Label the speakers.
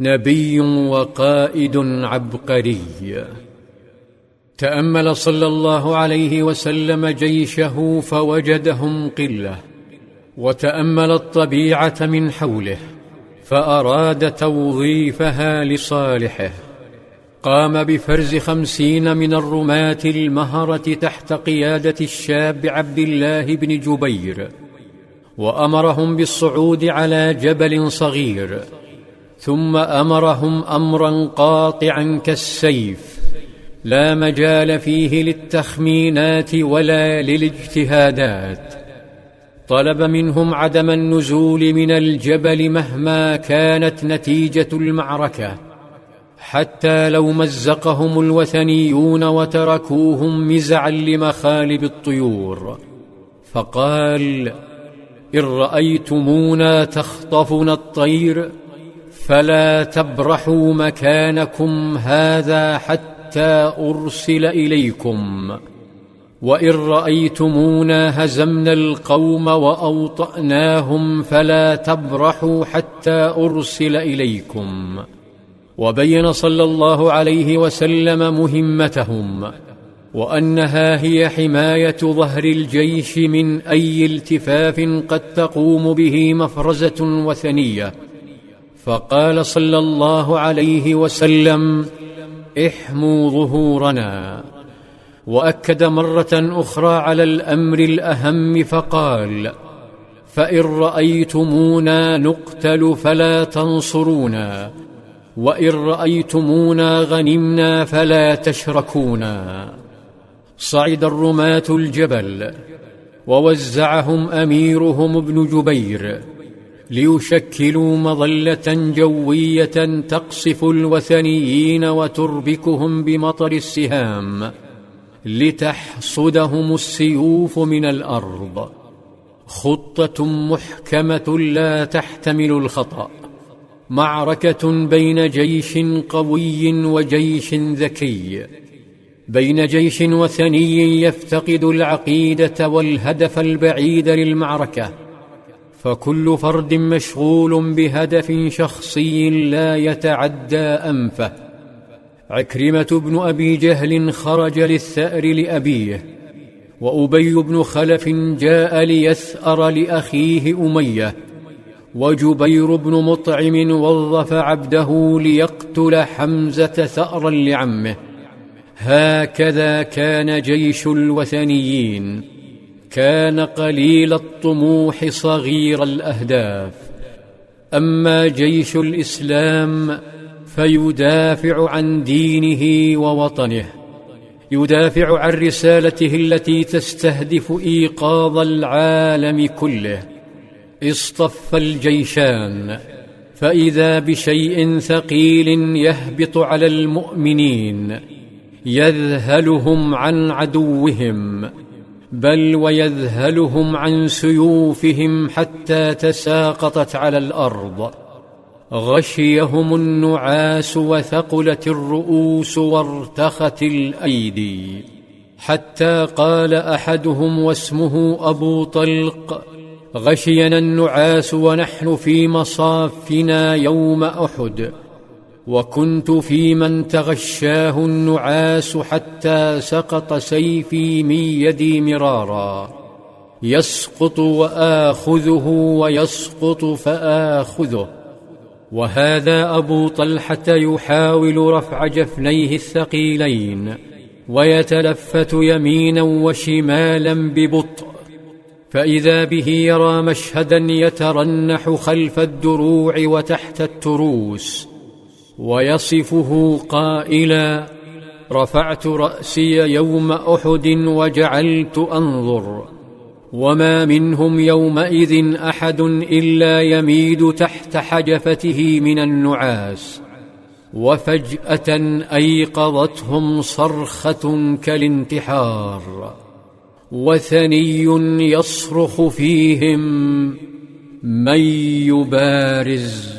Speaker 1: نبي وقائد عبقري. تأمل صلى الله عليه وسلم جيشه فوجدهم قلة وتأمل الطبيعة من حوله فأراد توظيفها لصالحه. قام بفرز خمسين من الرماة المهرة تحت قيادة الشاب عبد الله بن جبير وأمرهم بالصعود على جبل صغير. ثم أمرهم أمرا قاطعا كالسيف لا مجال فيه للتخمينات ولا للاجتهادات. طلب منهم عدم النزول من الجبل مهما كانت نتيجة المعركة حتى لو مزقهم الوثنيون وتركوهم مزعا لمخالب الطيور. فقال إن رأيتمونا تخطفنا الطير فلا تبرحوا مكانكم هذا حتى أرسل إليكم. وإن رأيتمونا هزمنا القوم وأوطأناهم فلا تبرحوا حتى أرسل إليكم. وبين صلى الله عليه وسلم مهمتهم وأنها هي حماية ظهر الجيش من أي التفاف قد تقوم به مفرزة وثنية. فقال صلى الله عليه وسلم احموا ظهورنا. وأكد مرة أخرى على الأمر الأهم فقال فإن رأيتمونا نقتل فلا تنصرونا وإن رأيتمونا غنمنا فلا تشركونا. صعد الرماة الجبل ووزعهم أميرهم ابن جبير ليشكلوا مظلة جوية تقصف الوثنيين وتربكهم بمطر السهام لتحصدهم السيوف من الأرض. خطة محكمة لا تحتمل الخطأ. معركة بين جيش قوي وجيش ذكي. بين جيش وثني يفتقد العقيدة والهدف البعيد للمعركة. فكل فرد مشغول بهدف شخصي لا يتعدى أنفه. عكرمة بن أبي جهل خرج للثأر لأبيه وأبي بن خلف جاء ليثأر لأخيه أمية وجبير بن مطعم وظف عبده ليقتل حمزة ثأرا لعمه. هكذا كان جيش الوثنيين. كان قليل الطموح صغير الأهداف. أما جيش الإسلام فيدافع عن دينه ووطنه يدافع عن رسالته التي تستهدف إيقاظ العالم كله. اصطف الجيشان فإذا بشيء ثقيل يهبط على المؤمنين يذهلهم عن عدوهم. بل ويذهلهم عن سيوفهم حتى تساقطت على الأرض. غشيهم النعاس وثقلت الرؤوس وارتخت الأيدي. حتى قال أحدهم واسمه أبو طلق غشينا النعاس ونحن في مصافنا يوم أحد. وكنت في من تغشاه النعاس حتى سقط سيفي من يدي مرارا. يسقط وآخذه ويسقط فآخذه. وهذا أبو طلحة يحاول رفع جفنيه الثقيلين ويتلفت يمينا وشمالا ببطء. فإذا به يرى مشهدا يترنح خلف الدروع وتحت التروس. ويصفه قائلا رفعت رأسي يوم أحد وجعلت أنظر وما منهم يومئذ أحد إلا يميد تحت حجفته من النعاس وفجأة أيقظتهم صرخة كالانتحار وثني يصرخ فيهم من يبارز